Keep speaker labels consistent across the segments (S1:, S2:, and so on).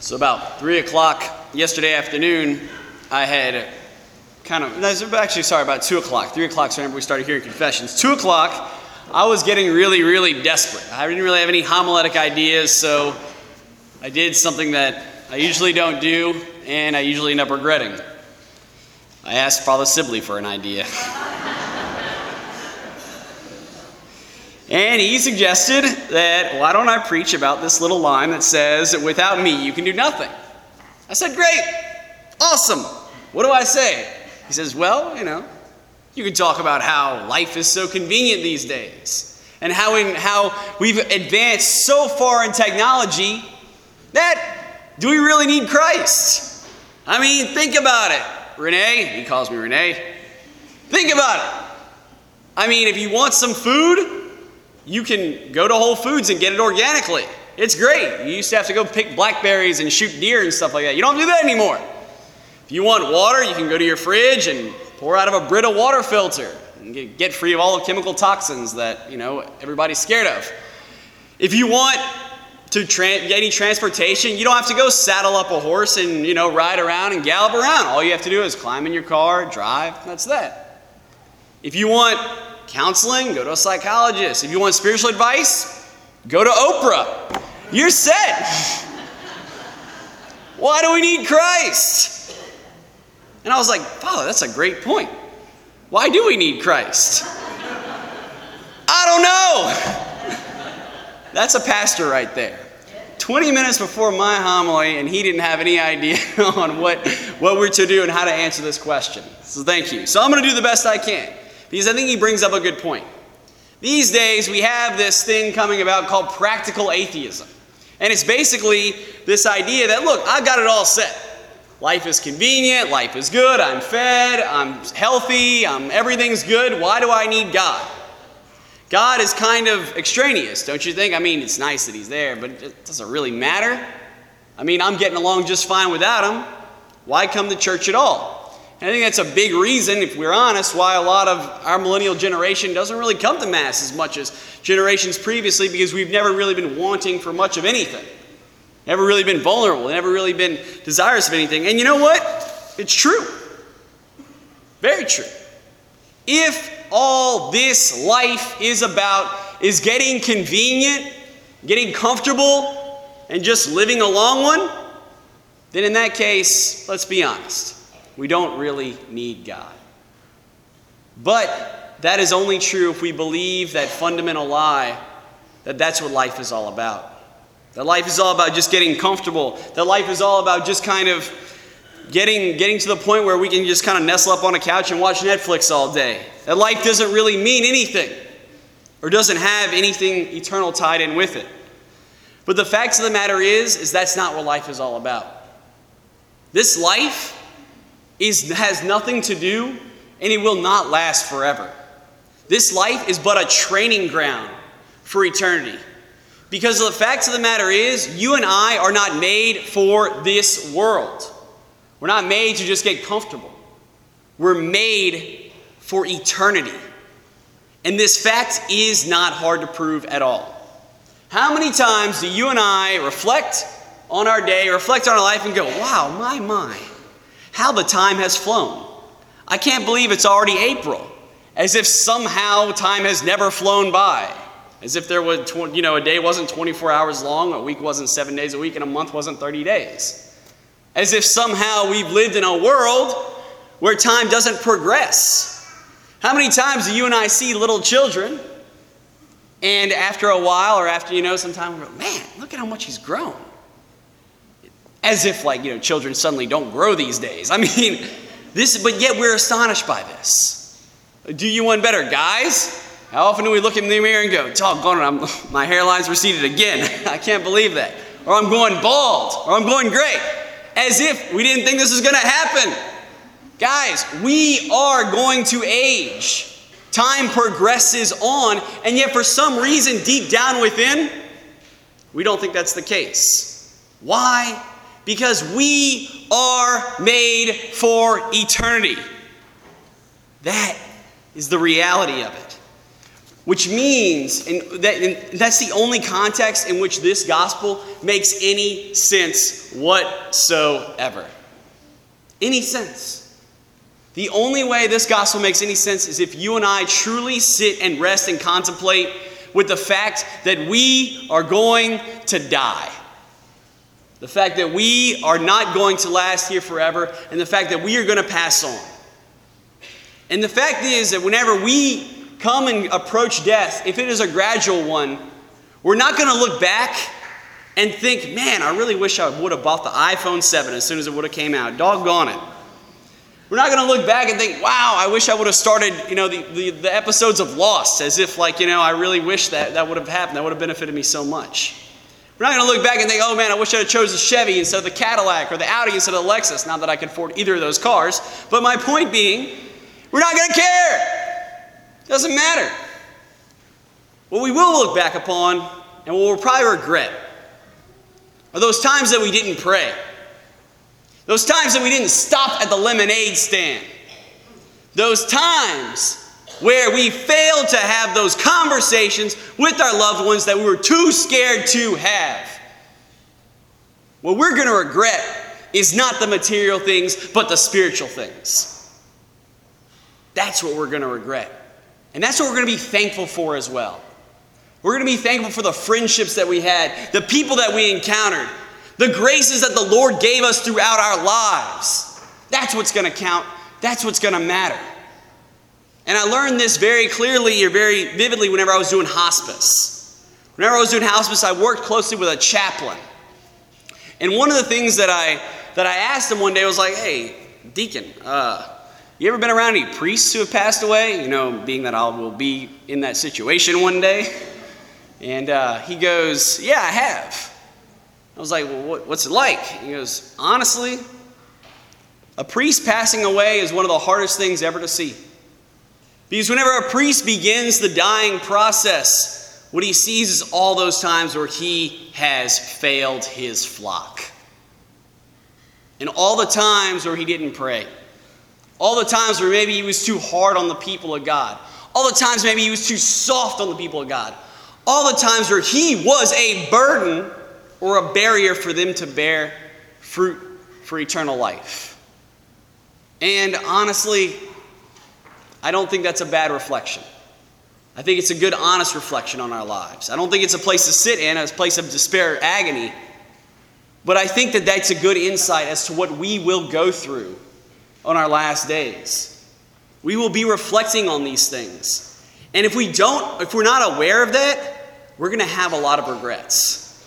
S1: So about three o'clock yesterday afternoon, I had kind of actually sorry about two o'clock. Three o'clock. So remember we started hearing confessions. Two o'clock, I was getting really, really desperate. I didn't really have any homiletic ideas, so I did something that I usually don't do, and I usually end up regretting. I asked Father Sibley for an idea. And he suggested that why don't I preach about this little line that says, without me, you can do nothing. I said, great, awesome. What do I say? He says, well, you know, you can talk about how life is so convenient these days and how, in, how we've advanced so far in technology that do we really need Christ? I mean, think about it. Renee, he calls me Renee. Think about it. I mean, if you want some food, you can go to Whole Foods and get it organically. It's great. You used to have to go pick blackberries and shoot deer and stuff like that. You don't do that anymore. If you want water, you can go to your fridge and pour out of a Brita water filter and get free of all the chemical toxins that, you know, everybody's scared of. If you want to tra- get any transportation, you don't have to go saddle up a horse and, you know, ride around and gallop around. All you have to do is climb in your car, drive, that's that. If you want counseling, go to a psychologist. If you want spiritual advice, go to Oprah. You're set. Why do we need Christ? And I was like, Father, that's a great point. Why do we need Christ? I don't know. That's a pastor right there. 20 minutes before my homily, and he didn't have any idea on what, what we're to do and how to answer this question. So thank you. So I'm going to do the best I can because I think he brings up a good point. These days, we have this thing coming about called practical atheism. And it's basically this idea that, look, I've got it all set. Life is convenient, life is good, I'm fed, I'm healthy, I'm, everything's good. Why do I need God? God is kind of extraneous, don't you think? I mean, it's nice that He's there, but it doesn't really matter. I mean, I'm getting along just fine without Him. Why come to church at all? And I think that's a big reason, if we're honest, why a lot of our millennial generation doesn't really come to Mass as much as generations previously because we've never really been wanting for much of anything. Never really been vulnerable, never really been desirous of anything. And you know what? It's true. Very true. If all this life is about is getting convenient, getting comfortable, and just living a long one, then in that case, let's be honest we don't really need God. But that is only true if we believe that fundamental lie that that's what life is all about. That life is all about just getting comfortable. That life is all about just kind of getting, getting to the point where we can just kind of nestle up on a couch and watch Netflix all day. That life doesn't really mean anything or doesn't have anything eternal tied in with it. But the fact of the matter is, is that's not what life is all about. This life is, has nothing to do and it will not last forever. This life is but a training ground for eternity. Because the fact of the matter is, you and I are not made for this world. We're not made to just get comfortable. We're made for eternity. And this fact is not hard to prove at all. How many times do you and I reflect on our day, reflect on our life, and go, wow, my, my, how the time has flown. I can't believe it's already April, as if somehow time has never flown by. As if there was, you know, a day wasn't 24 hours long, a week wasn't seven days a week, and a month wasn't 30 days. As if somehow we've lived in a world where time doesn't progress. How many times do you and I see little children, and after a while, or after, you know, some time, we go, man, look at how much he's grown. As if, like, you know, children suddenly don't grow these days. I mean, this, but yet we're astonished by this. Do you one better, guys? How often do we look in the mirror and go, doggone it, I'm, my hairline's receded again. I can't believe that. Or I'm going bald. Or I'm going gray. As if we didn't think this was going to happen. Guys, we are going to age. Time progresses on, and yet for some reason, deep down within, we don't think that's the case. Why? Because we are made for eternity. That is the reality of it. Which means, and, that, and that's the only context in which this gospel makes any sense whatsoever. Any sense. The only way this gospel makes any sense is if you and I truly sit and rest and contemplate with the fact that we are going to die. The fact that we are not going to last here forever, and the fact that we are going to pass on. And the fact is that whenever we come and approach death, if it is a gradual one, we're not going to look back and think, man, I really wish I would have bought the iPhone 7 as soon as it would have came out. Doggone it. We're not going to look back and think, wow, I wish I would have started, you know, the, the, the, episodes of Lost as if, like, you know, I really wish that that would have happened. That would have benefited me so much. We're not going to look back and think, oh man, I wish I had chose the Chevy instead of the Cadillac or the Audi instead of the Lexus. Not that I could afford either of those cars. But my point being, we're not going to care. It doesn't matter. What we will look back upon and what we'll probably regret are those times that we didn't pray those times that we didn't stop at the lemonade stand. Those times where we failed to have those conversations with our loved ones that we were too scared to have. What we're going to regret is not the material things, but the spiritual things. That's what we're going to regret. And that's what we're going to be thankful for as well. We're going to be thankful for the friendships that we had, the people that we encountered, the graces that the Lord gave us throughout our lives. That's what's going to count. That's what's going to matter. And I learned this very clearly or very vividly whenever I was doing hospice. Whenever I was doing hospice, I worked closely with a chaplain. And one of the things that I that I asked him one day was like, "Hey, deacon, uh, you ever been around any priests who have passed away? You know, being that I will be in that situation one day." And uh, he goes, "Yeah, I have." I was like, well, what, what's it like? He goes, honestly, a priest passing away is one of the hardest things ever to see. Because whenever a priest begins the dying process, what he sees is all those times where he has failed his flock. And all the times where he didn't pray. All the times where maybe he was too hard on the people of God. All the times maybe he was too soft on the people of God. All the times where he was a burden or a barrier for them to bear fruit for eternal life. And honestly, I don't think that's a bad reflection. I think it's a good, honest reflection on our lives. I don't think it's a place to sit in, a place of despair agony. But I think that that's a good insight as to what we will go through on our last days. We will be reflecting on these things. And if we don't, if we're not aware of that, we're going to have a lot of regrets.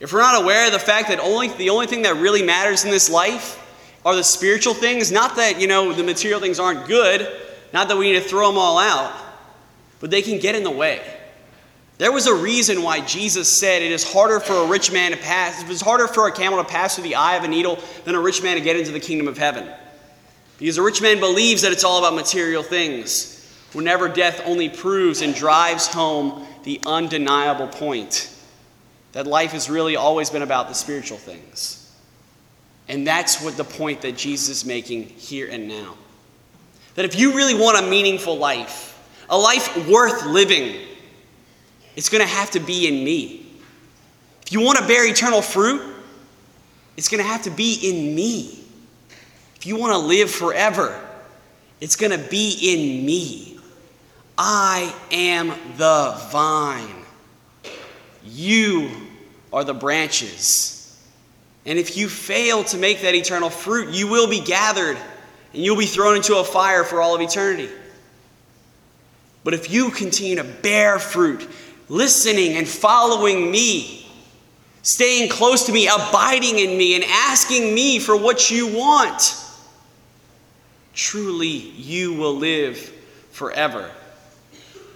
S1: If we're not aware of the fact that only the only thing that really matters in this life are the spiritual things, not that, you know, the material things aren't good, not that we need to throw them all out, but they can get in the way. There was a reason why Jesus said it is harder for a rich man to pass, it was harder for a camel to pass through the eye of a needle than a rich man to get into the kingdom of heaven. Because a rich man believes that it's all about material things, whenever death only proves and drives home the undeniable point that life has really always been about the spiritual things. And that's what the point that Jesus is making here and now. That if you really want a meaningful life, a life worth living, it's going to have to be in me. If you want to bear eternal fruit, it's going to have to be in me. If you want to live forever, it's going to be in me. I am the vine. You are the branches. And if you fail to make that eternal fruit, you will be gathered and you'll be thrown into a fire for all of eternity. But if you continue to bear fruit, listening and following me, staying close to me, abiding in me, and asking me for what you want, truly you will live forever.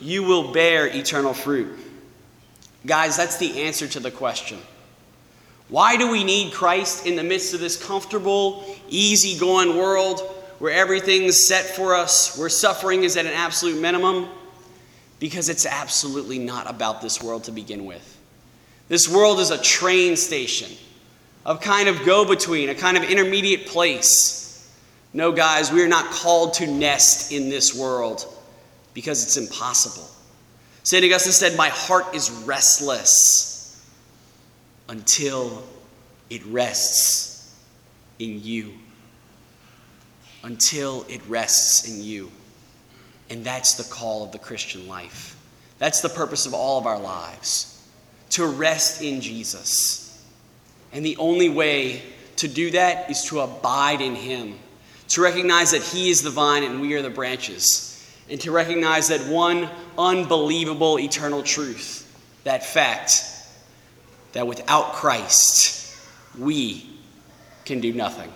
S1: You will bear eternal fruit. Guys, that's the answer to the question. Why do we need Christ in the midst of this comfortable, easy-going world where everything's set for us, where suffering is at an absolute minimum? Because it's absolutely not about this world to begin with. This world is a train station, a kind of go between, a kind of intermediate place. No, guys, we are not called to nest in this world because it's impossible. St. Augustine said, My heart is restless until it rests in you. Until it rests in you. And that's the call of the Christian life. That's the purpose of all of our lives to rest in Jesus. And the only way to do that is to abide in Him, to recognize that He is the vine and we are the branches, and to recognize that one unbelievable eternal truth that fact that without Christ, we can do nothing.